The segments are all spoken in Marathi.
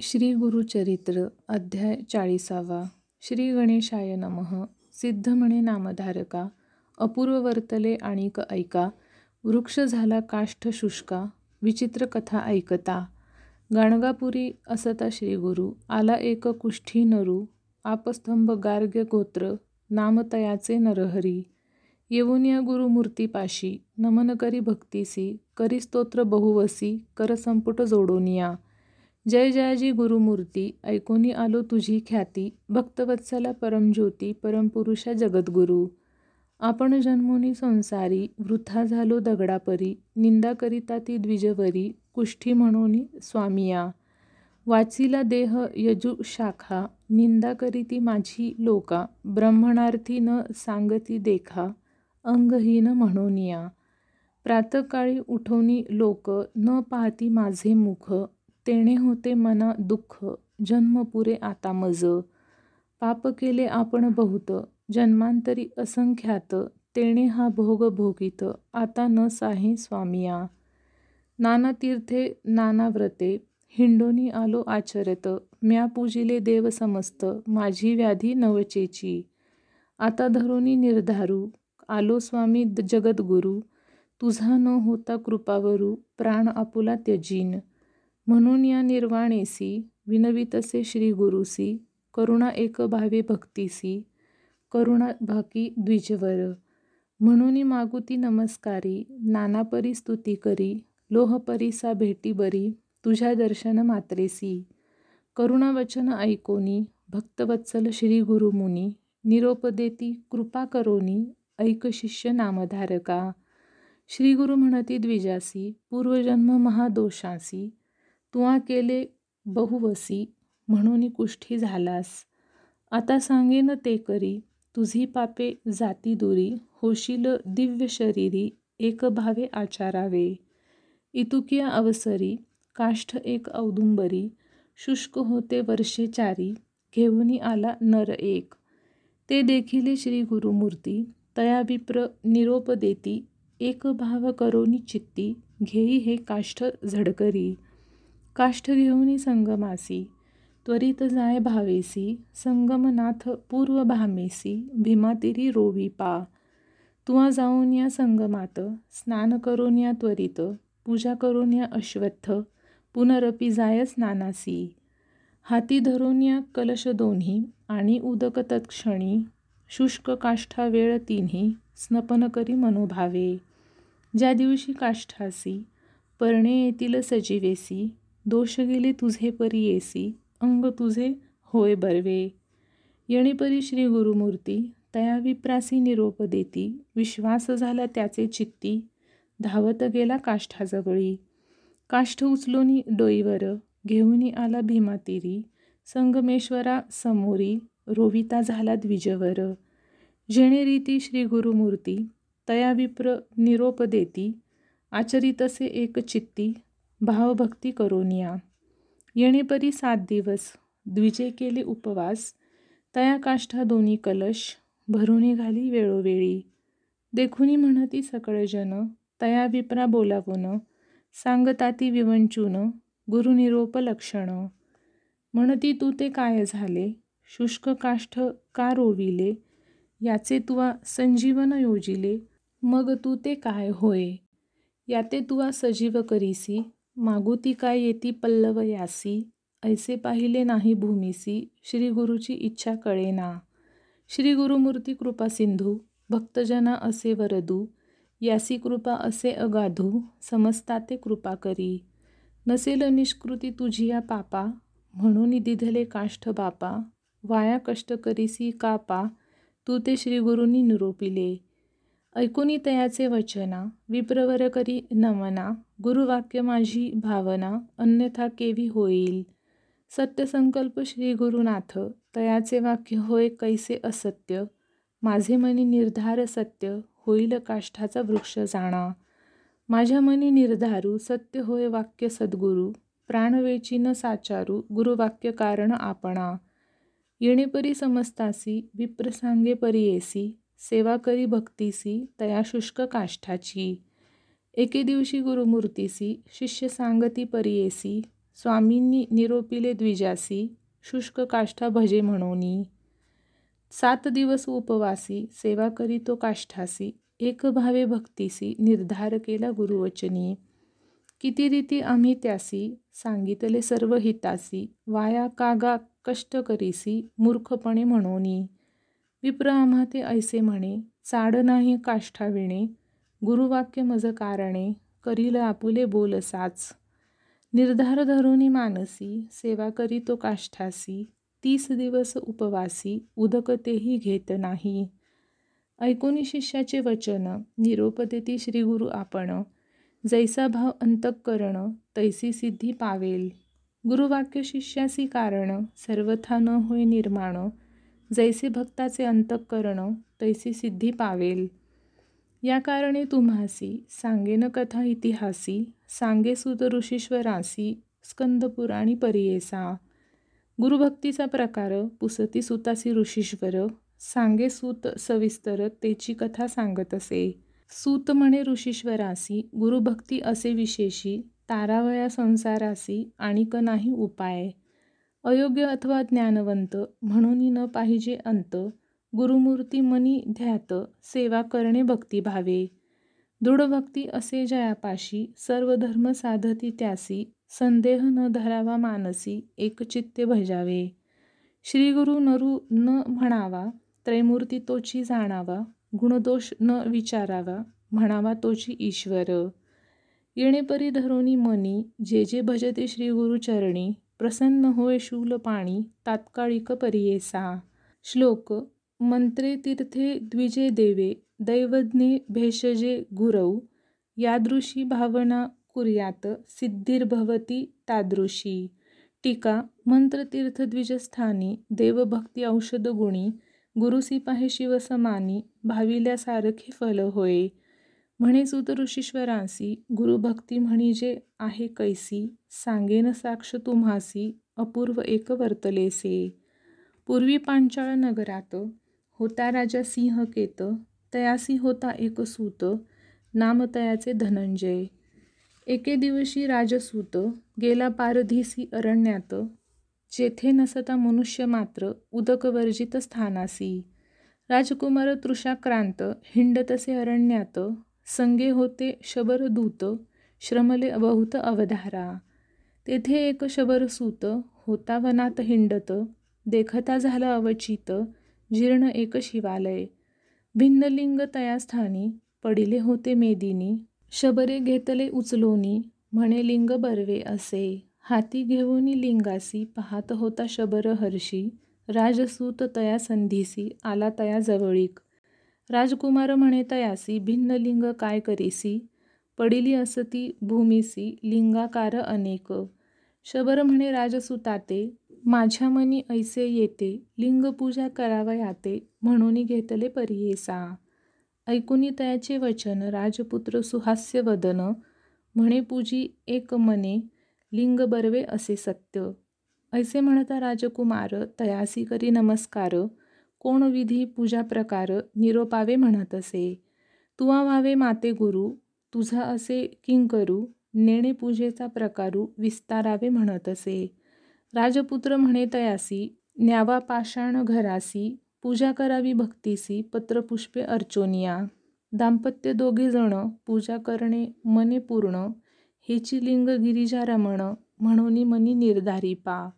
श्री गुरुचरित्र अध्याय चाळीसावा. श्री गणेशाय नमः. सिद्ध म्हणे नामधारका अपूर्व वर्तले आणिक ऐका. वृक्ष झाला काष्ठ शुष्का विचित्र कथा ऐकता. गाणगापुरी असता श्रीगुरु आला एक कुष्ठी नरू. आपस्तंभ गार्ग्य गोत्र नामतयाचे नरहरी. येऊनिया गुरुमूर्तीपाशी नमन करी भक्तीसी करी स्तोत्र बहुवसी करसंपुट जोडोनिया जय जयाजी गुरुमूर्ती ऐकोनी आलो तुझी ख्याती भक्तवत्सला परमज्योती परमपुरुषा जगद्गुरु. आपण जन्मोनी संसारी वृथा झालो दगडापरी निंदा करिता ती द्विजवरी कुष्ठी म्हणोनी स्वामिया. वाचिला देह यजु शाखा निंदा करीती माझी लोका ब्रह्मणार्थी न सांगती देखा अंगहीन म्हणोनिया. प्रातकाळी उठवणी लोक न पाहती माझे मुख तेणे होते मना दुःख जन्म पुरे आता मज. पाप केले आपण बहुत जन्मांतरी असंख्यात तेणे हा भोग भोगित आता न साहे स्वामिया. नाना तीर्थे नाना व्रते हिंडोनी आलो आचरत म्या पूजिले देव समस्त माझी व्याधी नवचेची. आता धरुनी निर्धारू आलो स्वामी जगद्गुरु तुझा न होता कृपावरू प्राण आपुला त्यजीन. म्हणून या निर्वाणेसी विनवितसे श्री गुरुसी करुणा एक भावे भक्तीसी करुणा भाकी द्विजवर. म्हणून मागुती नमस्कारी नानापरी स्तुती करी लोहपरीसा भेटी बरी तुझ्या दर्शन मात्रेसी. करुणावचन ऐकोनी भक्तवत्सल श्री गुरुमुनी निरोप देती कृपा करोनी ऐक शिष्य नामधारका. श्री गुरु म्हणती द्विजासी पूर्वजन्म महादोषासी तुवा केले बहुवसी म्हणून कुष्ठी झालास. आता सांगेन ते करी तुझी पापे जाती दुरी होशील दिव्य शरीरी एक भावे आचारावे. इतुकिया अवसरी काष्ठ एक औदुंबरी शुष्क होते वर्षे चारी घेऊनी आला नर एक. ते देखिले श्री गुरुमूर्ती तया विप्र निरोप देती एक भाव करोनी चित्ती घेई हे काष्ठ झडकरी. काष्ठ घेऊनी संगमासी त्वरित जाय भावेसी संगमनाथ पूर्व भामेसी भीमातिरी रोवी पा. तुवा जाऊन या संगमात स्नान करून या त्वरित पूजा करून या अश्वत्थ पुनरपी जाय स्नानासी. हाती धरून या कलश दोन्ही आणि उदक तत्क्षणी शुष्क काष्ठा वेळ तिन्ही स्नपन करी मनोभावे. ज्या दिवशी काष्ठासी पर्णे येतील सजीवेसी दोष गेले तुझे परी येसी अंग तुझे होय बरवे. येणेपरी श्री गुरुमूर्ती तया विप्रासी निरोप देती विश्वास झाला त्याचे चित्ती धावत गेला काष्ठाजवळी. काष्ठ उचलोनी डोईवर घेऊनी आला भीमातिरी संगमेश्वरा समोरी रोविता झाला द्विजवर. जेणे रीती श्री गुरुमूर्ती तया विप्र निरोप देती आचरितसे एक चित्ती भावभक्ती करून या. येणेपरी सात दिवस. द्विजे केले उपवास. तया काष्ठा दोन्ही कलश. भरून घाली वेळोवेळी. देखुनी म्हणती सकळजन तया विप्रा बोलावून. सांगताती विवंचून. गुरुनिरोप लक्षण. म्हणती तू ते काय झाले? शुष्क काष्ठ का रोविले? याचे तुवा संजीवन योजिले. मग तू ते काय होय? याते तुवा सजीव करीसी. मागुती काय येती पल्लव यासी ऐसे पाहिले नाही भूमिसी. श्री गुरुची इच्छा कळेना. श्री गुरुमूर्ती कृपा सिंधू भक्तजना असे वरदू. यासी कृपा असे अगाधू समजता ते कृपा करी. नसेल निष्कृती तुझी या पापा म्हणून दिधले काष्ठ बापा. वाया कष्ट करीसी कापा तू ते श्रीगुरूंनी निरोपिले. ऐकुनी तयाचे वचना विप्रवर करी नमना. गुरुवाक्य माझी भावना अन्यथा केवी होईल. सत्यसंकल्प श्री गुरुनाथ तयाचे वाक्य होय कैसे असत्य? माझे मनी निर्धार सत्य होईल काष्ठाचा वृक्ष जाणा. माझ्या मनी निर्धारू सत्य होय वाक्य सद्गुरू प्राणवेची न साचारू गुरुवाक्य कारण आपणा. येणेपरी समस्तासी विप्रसांगे परी सेवा करी भक्तीसी तया शुष्क काष्ठाची. एके दिवशी गुरुमूर्तीसी शिष्य सांगती परियेसी स्वामींनी निरोपिले द्विजासी शुष्क काष्ठा भजे म्हणोनी. सात दिवस उपवासी सेवा करीतो काष्ठासी एक भावे भक्तीसी निर्धार केला गुरुवचनी. किती रीती आम्ही त्यासी सांगितले सर्व हितासी वाया कागा कष्ट करीसी मूर्खपणे म्हणोनी. विप्र आम्हा ते ऐसे म्हणे चाड नाही काष्ठा विणे गुरुवाक्य मज कारणे करील आपुले बोलसाच निर्धार धरुनी मानसी सेवा करी तो काष्ठासी. तीस दिवस उपवासी उदक तेही घेत नाही. ऐकोनी शिष्याचे वचन निरोप देती श्रीगुरु आपण. जैसा भाव अंतःकरण तैसी सिद्धी पावेल. गुरुवाक्य शिष्यासी कारण सर्वथा न होय निर्माण. जैसे भक्ताचे अंतःकरण तैसी सिद्धी पावेल. या कारणे तुम्हासी सांगेन कथा इतिहासी सांगे सुत ऋषीश्वरासी स्कंदपुराणी परियेसा. गुरुभक्तीचा प्रकार पुसती सुतासी ऋषीश्वर सांगे सूत सविस्तर तेची कथा सांगत असे. सूत म्हणे ऋषीश्वरासी गुरुभक्ती असे विशेषी तारावया संसारासी आणि क नाही उपाय. अयोग्य अथवा ज्ञानवंत म्हणून न पाहिजे अंत गुरुमूर्ती मनी ध्यात सेवा करणे भक्तिभावे दृढभक्ती असे जयापाशी सर्व धर्म साधती त्यासी संदेह न धरावा मानसी एकचित्ते भजावे. श्रीगुरु नरू न म्हणावा त्रैमूर्ती तोची जाणावा गुणदोष न विचारावा म्हणावा तोची ईश्वर. येणेपरी धरोनी मनी जे जे भजते श्रीगुरुचरणी प्रसन्न होय शूल पाणी तात्काळिक परियेसा श्लोक मंत्रे तीर्थे द्विजे देवे दैवज्ञे भेषजे गुरौ यादृशी भावना कुर्यात सिद्धिर्भवती तादृशी। टीका मंत्रतीर्थद्विजस्थानी देवभक्ती औषध गुणी गुरुसी शिवसमानी भाविल्यासारखे फल होय। म्हणे सुत ऋषीश्वरांसी गुरुभक्ती म्हणजे आहे कैसी सांगेन साक्ष तुम्हासी अपूर्व एक वर्तलेसे। पूर्वी पांचाळ नगरात होता राजा सिंहकेत तयासी होता एक सूत नाम तयाचे धनंजय. एके दिवशी राजसूत गेला पारधीसी अरण्यात जेथे नसता मनुष्य मात्र उदकवर्जित स्थानासी. राजकुमार तृषाक्रांत हिंडतसे अरण्यात संगे होते शबरदूत श्रमले बहुत अवधारा. तेथे एक शबरसूत होता वनात हिंडत देखता झाला अवचित जीर्ण एक शिवालय. भिन्नलिंग तयास्थानी पडिले होते मेदिनी. शबरे घेतले उचलोनी म्हणे लिंग बरवे असे. हाती घेऊनी लिंगासी पाहत होता शबर हर्षी. राजसूत तया संधीसी आला तया जवळीक. राजकुमार म्हणे तयासी भिन्न लिंग काय करीसी? पडिली असती भूमीसी लिंगाकार अनेक. शबर म्हणे राजसुताते माझ्या मनी ऐसे येते लिंग पूजा करावयाते म्हणून घेतले परियेसा. ऐकुनी तयाचे वचन राजपुत्र सुहास्य वदन म्हणे पूजी एक मने लिंग बरवे असे सत्य. ऐसे म्हणता राजकुमार तयासी करी नमस्कार कोण विधी पूजा प्रकार निरोपावे म्हणत असे. तुवा व्हावे माते गुरु तुझा असे किंकरू नेणे पूजेचा प्रकारू विस्तारावे म्हणत असे. राजपुत्र म्हणे तयासी न्यावा पाषाण घरासी पूजा करावी भक्तीसी पत्रपुष्पे अर्चोनिया. दाम्पत्य दोघे जण पूजा करणे मने पूर्ण हेची लिंग गिरिजा रमण म्हणून मनी निर्धारी पा.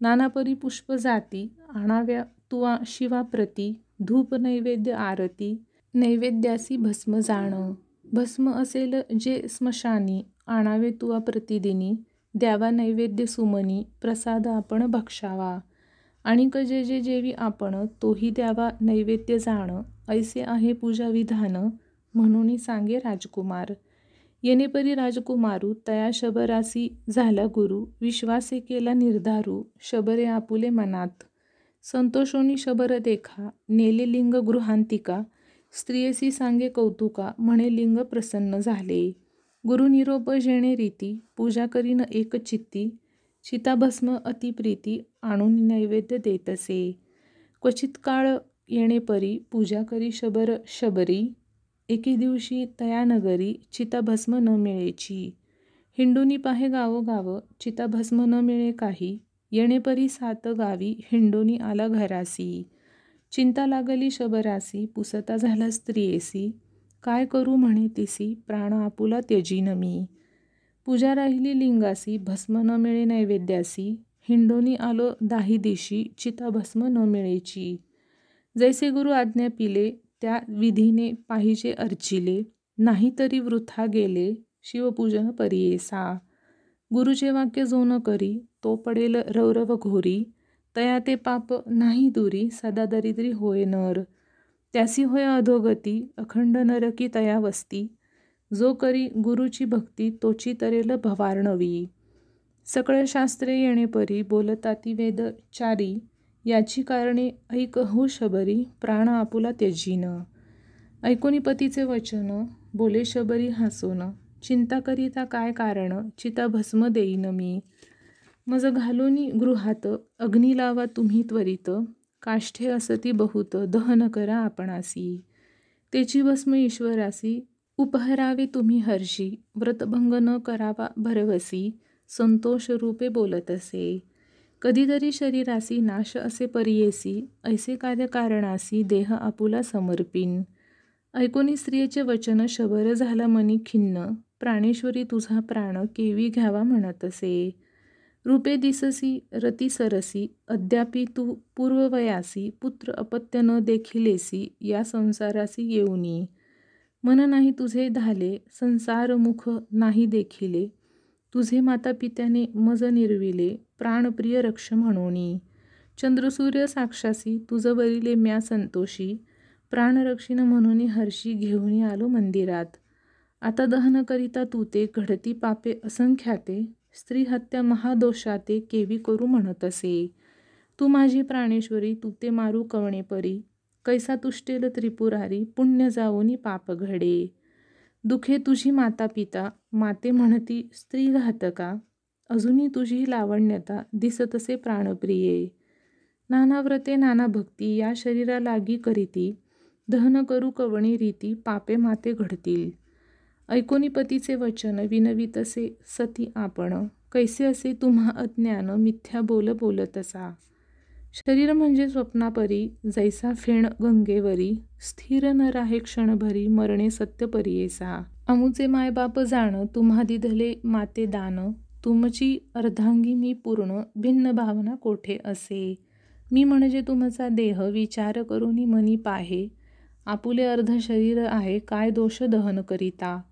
नानापरी पुष्प जाती आणाव्या तुवा शिवा प्रती धूप नैवेद्य आरती नैवेद्यासी भस्म जाण. भस्म असेल जे स्मशानी आणावे तुवा प्रतिदिनी द्यावा नैवेद्य सुमनी प्रसाद आपण भक्षावा. आणि जे जे जेवी आपण तोही द्यावा नैवेद्य जाणं. ऐसे आहे पूजा विधान म्हणून सांगे राजकुमार. येणेपरी राजकुमारू तया शबरासी झाला गुरु विश्वासे केला निर्धारू शबरे आपुले मनात. संतोषोनी शबर देखा नेले लिंग गृहांतिका. स्त्रियसी सांगे कौतुका म्हणे लिंग प्रसन्न झाले. गुरु निरोप जेणे रीती पूजा करीन एक चित्ती चिताभस्म अतिप्रीती आणून नैवेद्य देत असे क्वचित काळ येणेपरी पूजा करी शबर शबरी एके दिवशी तयानगरी चिताभस्म न मिळेची. हिंडोनी पाहे गावोगाव चिताभस्म न मिळे काही येणेपरी सात गावी हिंडोनी आला घरासी. चिंता लागली शबरासी पुसता झाला स्त्रियेसी काय करू म्हणे तिसी प्राण आपुला त्यजीन मी. पूजा राहिली लिंगासी भस्म न मिळे नैवेद्यासी. हिंडोनी आलो दाही दिशी चिता भस्म न मिळेची. जैसे गुरु आज्ञा पिले त्या विधीने पाहिजे अर्चिले नाहीतरी वृथा गेले शिवपूजन परियेसा. गुरुचे वाक्य जो न करी तो पडेल रौरव घोरी. तया ते पाप नाही दुरी सदा दरिद्री होय नर. त्यासी होय अधोगती अखंड नरकी तया वस्ती. जो करी गुरुची भक्ती तोची तरेल भवार्णवी. सकळ शास्त्रे येणे परी बोलताती वेद चारी याची कारणे ऐक हो शबरी प्राण आपुला त्यजीन. ऐकोनी पतीचे वचन बोले शबरी हसून. चिंता करिता काय कारण चिता भस्म देईन मी. मज घालोनी गृहात अग्नी लावा तुम्ही त्वरित. काष्ठे असती बहुत दहन करा आपणासी. तेची भस्म ईश्वरासी उपहरावे तुम्ही हर्षी व्रतभंग न करावा भरवसी संतोष रूपे बोलत असे कधीतरी शरीरासी नाश असे परियेसी ऐसे कार्य कारणासी देह आपुला समर्पिन. ऐकोनी स्त्रियेचे वचन शबर झाला मनी खिन्न प्राणेश्वरी तुझा प्राण केवी घ्यावा म्हणत असे रूपे दिससी रती सरसी अद्यापि तू पूर्ववयासी पुत्र अपत्य न देखिलेसी या संसारासी येऊनी। मन नाही तुझे धाले संसारमुख नाही देखिले तुझे माता पित्याने मज निर्विले प्राणप्रिय रक्ष म्हणोनी। चंद्रसूर्य साक्षासी तुझं वरिले म्या संतोषी प्राणरक्षिण म्हणून हर्षी घेऊन आलो मंदिरात। आता दहन करिता तू ते घडती पापे असंख्याते स्त्री हत्या महादोषाते केवी करू म्हणत असे. तू माझी प्राणेश्वरी तू ते मारू कवणे परी कैसा तुष्टेल त्रिपुरारी पुण्य जाऊनी पाप घडे. दुखे तुझी माता पिता माते म्हणती स्त्री घातका. अजूनही तुझी लावण्यता दिसतसे प्राणप्रिये. नाना व्रते नाना भक्ती या शरीरा लागी करीती. दहन करू कवणी रीती पापे माते घडतील. ऐकोनी पतीचे वचन विनवितसे सती आपण. कैसे असे तुम्हा अज्ञान मिथ्या बोल बोलत असा? शरीर म्हणजे स्वप्नापरी जैसा फेण गंगेवरी स्थिर न राहे क्षणभरी मरणे सत्य परियेसा अमुचे मायबाप जाण तुम्हा दिधले माते दान तुमची अर्धांगी मी पूर्ण भिन्न भावना कोठे असे? मी म्हणजे तुमचा देह विचार करून मनी पाहे. आपुले अर्ध शरीर आहे काय दोष दहन करिता?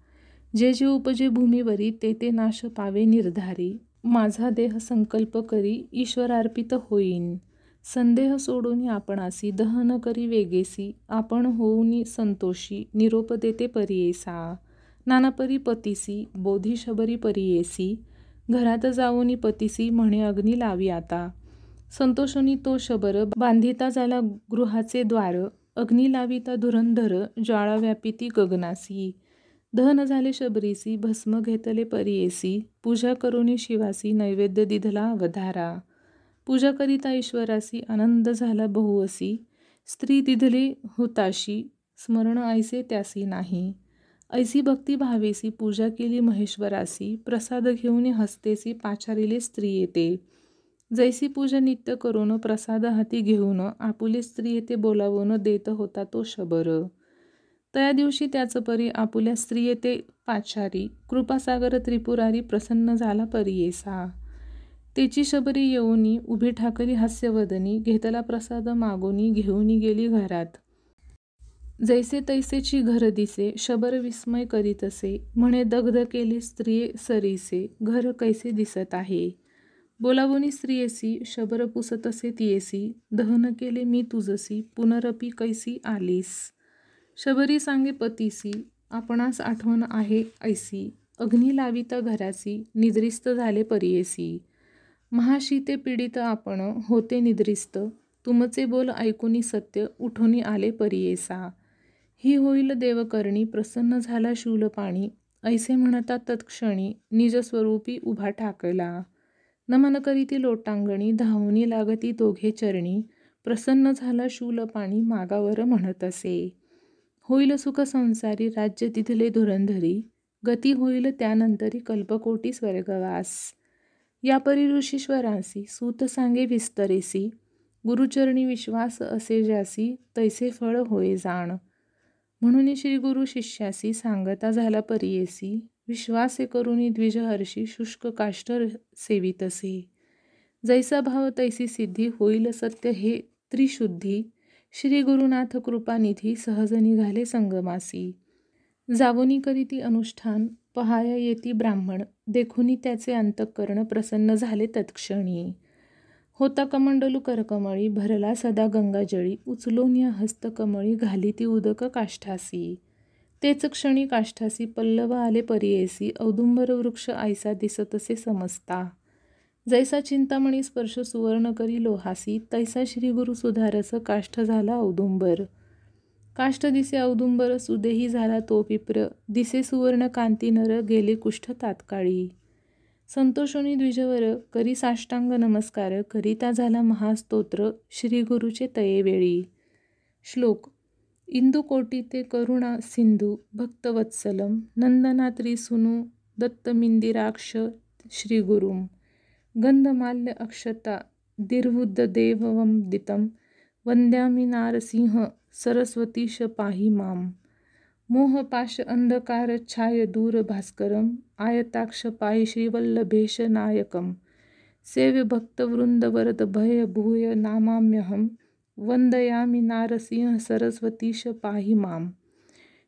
जे जे उपजे भूमीवरी ते ते नाश पावे निर्धारी माझा देह संकल्प करी ईश्वरार्पित होईन. संदेह सोडून आपणासी दहन करी वेगेसी आपण होऊनी संतोषी निरोप देते परियेसा नानापरी पतीसी बोधी शबरी परियेसी घरात जाऊनी पतीसी म्हणे अग्नी लावी आता. संतोषनी तो शबर बांधिता झाला गृहाचे द्वार अग्नी लाविता धुरंधर ज्वाळा व्यापिती गगनासी. दहन झाले शबरीसी भस्म घेतले परियेसी पूजा करुनी शिवासी नैवेद्य दिधला अवधारा पूजा करिता ईश्वरासी आनंद झाला बहुअसी स्त्री दिधली हुताशी स्मरण ऐसे त्यासी नाही. ऐसी भक्ती भावेसी पूजा केली महेश्वरासी प्रसाद घेऊन हस्तेसी पाचारिले स्त्री येते. जैसी पूजा नित्य करून प्रसाद हाती घेऊन आपुले स्त्री येते बोलावून देत होता तो शबर. त्या दिवशी त्याच परी आपुल्या स्त्रियेते पाचारी कृपासागर त्रिपुरारी प्रसन्न झाला परियेसा तेची शबरी येऊनी उभी ठाकरी हास्यवदनी घेतला प्रसाद मागोनी घेऊनी गेली घरात. जैसे तैसेची घर दिसे शबर विस्मय करीत असे म्हणे दग्ध केली स्त्रिये सरीसे घर कैसे दिसत आहे? बोलावुनी स्त्रियेसी शबर पुसत असे तियेसी दहन केले मी तुझसी पुनरपी कैसी आलीस? शबरी सांगे पतीसी आपणास आठवण आहे ऐसी. अग्नी लाविता घरासी निद्रिस्त झाले परियेसी. महाशीते पीडित आपण होते निद्रिस्त. तुमचे बोल ऐकूनी सत्य उठोनी आले परियेसा. ही होईल देवकर्णी प्रसन्न झाला शूल पाणी. ऐसे म्हणता तत्क्षणी निजस्वरूपी उभा ठाकला. नमन करीती लोटांगणी धावणी लागती दोघे चरणी. प्रसन्न झाला शूल पाणी मागावर म्हणत असे. होईल सुख संसारी राज्य तिथले धुरंधरी. गती होईल त्यानंतरी कल्पकोटी स्वर्गवास. या परिऋषीश्वरांसी सूत सांगे विस्तरेसी. गुरुचरणी विश्वास असे ज्यासी तैसे फळ होय जाण. म्हणून श्री गुरु शिष्यासी सांगता झाला परियेसी विश्वासे करुणी द्विजहर्षी शुष्क काष्ट सेवितसे. जैसा भाव तैसी सिद्धी होईल सत्य हे त्रिशुद्धी. श्री गुरुनाथ कृपानिधी सहज निघाले संगमासी. जावोनी करीती अनुष्ठान पहाया येती ब्राह्मण देखुनी त्याचे अंतःकरण प्रसन्न झाले तत्क्षणी. होता कमंडलू करकमळी भरला सदा गंगाजळी उचलून या हस्तकमळी घाली ती उदक काष्ठासी. तेच क्षणी काष्ठासी पल्लव आले परियेसी औदुंबर वृक्ष आयसा दिसतसे समजता. जैसा चिंतामणी स्पर्श सुवर्ण करी लोहासी तैसा श्री गुरु सुधारस काष्ठ झाला औदुंबर. काष्ठ दिसे औदुंबर सुदेही झाला तो पिप्र दिसे सुवर्ण कांती नर गेले कुष्ठ तात्काळी. संतोषोनी द्विजवर करी साष्टांग नमस्कार करिता झाला महास्तोत्र श्री गुरुचे तयेवेळी श्लोक इंदुकोटी ते करुणा सिंधू भक्तवत्सलम नंदनात्री सुनू दत्तमिंदिराक्ष श्रीगुरुम गंधमाल्य अक्षता दितं। वंद्यामी नारसिंह सरस्वतीश पाही माम। मोहपाश अंधकार छाय दूर भास्करम। आयताक्ष पायी श्रीवल्लभेश नायकम। सेव्य भक्तवृंद वरद भय भूय नामाम्यहम। वंदयामी नारसिंह सरस्वतीश पाही माम।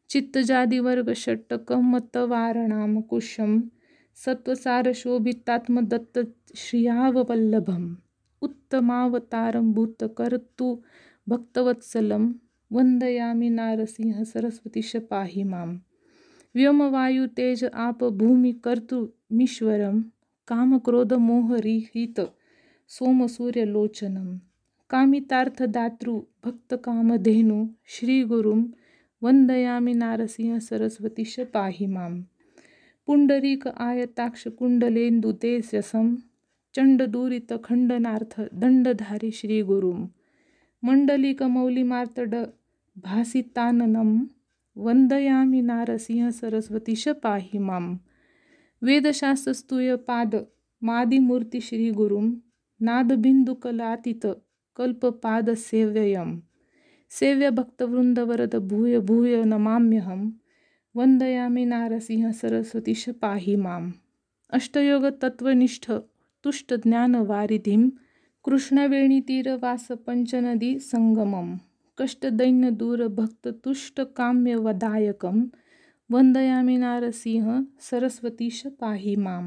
चित्तजादिवर्ग षट्टकमतवारणाम कुशम। सत्वसारशोभितात्मदत्त श्रियावल्लभम उत्तमावतारं भूतकर्तु भक्तवत्सलं वंदयामी नारसिंह सरस्वतीश पाहि मां व्योमवायुतेज आप भूमी कर्तुमीश्वरं कामक्रोधमोहरिहित सोमसूर्यलोचनं कामितार्थदातृ भक्तकामधेनु श्रीगुरुं वंदयामी नारसिंह सरस्वतीश पाहि माम्। पुंडरीक आयताक्ष कुण्डलेन्दुते यशं चण्डदूरितखण्डनार्थ दंडधारी श्रीगुरुं मण्डलिकमौलिमार्तड भासिताननं वंदयामि नारसिंह सरस्वतीश पाहि मां वेदशास्त्रस्तूयपाद मादिमूर्ती श्रीगुरुं कल्पपादसेव्ययं सेव्यभक्तवृन्दवरद भूय भूय नमाम्यहं वंदयामी नारसिंह सरस्वतीश पाहि माम्। अष्टयोगतत्त्वनिष्ठ तुष्टज्ञानवारिधिं कृष्णवेणीतीरवासपञ्चनदी सङ्गमम् कष्टदैन्यदूरभक्ततुष्टकाम्यवदायकं वन्दयामि नारसिंह सरस्वतीश पाहि मां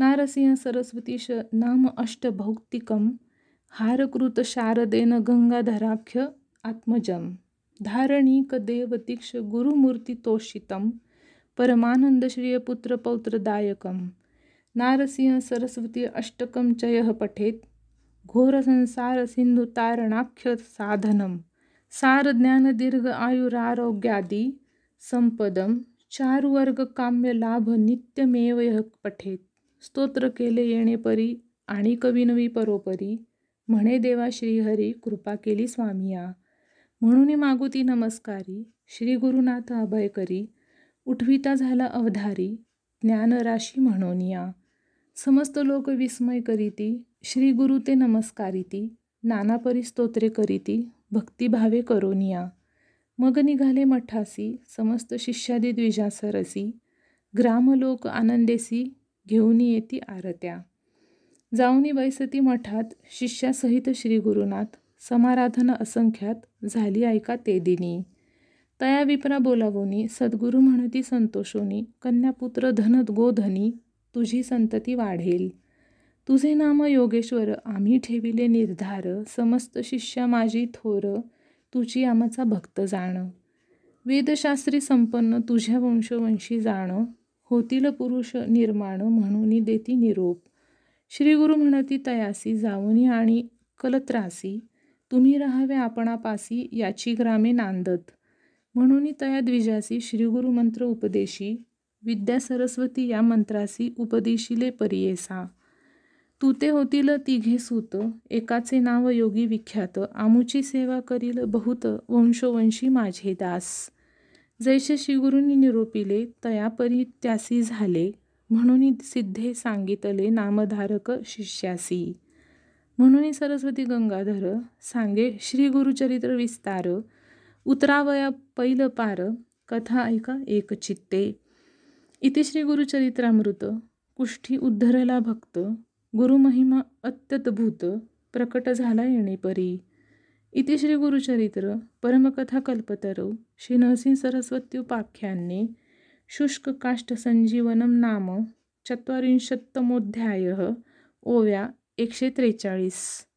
नारसिंह सरस्वतीश नाम अष्टभौक्तिकं हारकृतशारदेन गंगाधराख्य आत्मजं धारणीकदेवतीक्ष गुरुमूर्तितोषितं परमानन्दश्रियपुत्रपौत्रदायकं नारसिंह सरस्वती अष्टकं च यः पठेत् घोरसंसारसिन्धुतारणाख्य साधनं सारज्ञानदीर्घ आयुरारोग्यादी संपदम चारुवर्गकाम्यलाभ नित्यमेव यः पठेत। स्तोत्र केले येणे परी आणि कविनवी परोपरी म्हणे देवा श्रीहरी कृपा केली स्वामिया। म्हणून मागुती नमस्कारी श्री गुरुनाथ अभय करी उठविता झाला अवधारी ज्ञानराशी म्हणून या. समस्त लोक विस्मय करीती श्री गुरु ते नमस्कारिती नाना स्तोत्रे करीती भक्तिभावे करोनिया मग निघाले मठासी समस्त शिष्यादी द्विजासरसी ग्रामलोक आनंदेसी घेऊन येती आरत्या. जाऊनी बैसती मठात शिष्यासहित श्री गुरुनाथ समाराधन असंख्यात झाली ऐका ते दिनी. तया विप्रा बोलावोनी सद्गुरु म्हणती संतोषोनी कन्यापुत्र धनत गोधनी तुझी संतती वाढेल. तुझे नाम योगेश्वर आम्ही ठेविले निर्धार समस्त शिष्या माझी थोर तुझी आमचा भक्त जाण. वेदशास्त्री संपन्न तुझ्या वंशवंशी जाण होतील पुरुष निर्माण म्हणून देती निरोप. श्री गुरु म्हणती तयासी जाऊनी आणि कलत्रासी. तुम्ही राहावे आपणापासी याची ग्रामे नांदत. म्हणून तया द्विजासी श्रीगुरु मंत्र उपदेशी विद्या सरस्वती या मंत्रासी उपदेशिले परियेसा. तू ते होतील तिघे सूत एकाचे नाव योगी विख्यात आमुची सेवा करील बहुत वंशोवंशी माझे दास. जैसे श्रीगुरूंनी निरोपिले तयापरी त्यासी झाले म्हणून सिद्धे सांगितले नामधारक शिष्यासी. म्हणून सरस्वती गंगाधर सांगे श्री गुरुचरित्र विस्तार उतरावया पैल पार कथा ऐका एक चित्ते. इति श्री गुरुचरित्रामृत कुष्ठी उद्धरला भक्त गुरुमहिमा अत्यतभूत प्रकट झाला येणेपरी इति श्री गुरुचरित्र परमकथा कल्पतरौ श्री नरसिंह सरस्वत्युपाख्याने शुष्ककाष्ठसञ्जीवनं नाम चत्वारिंशत्तमोऽध्यायः ओव्या एकशे त्रेचाळीस.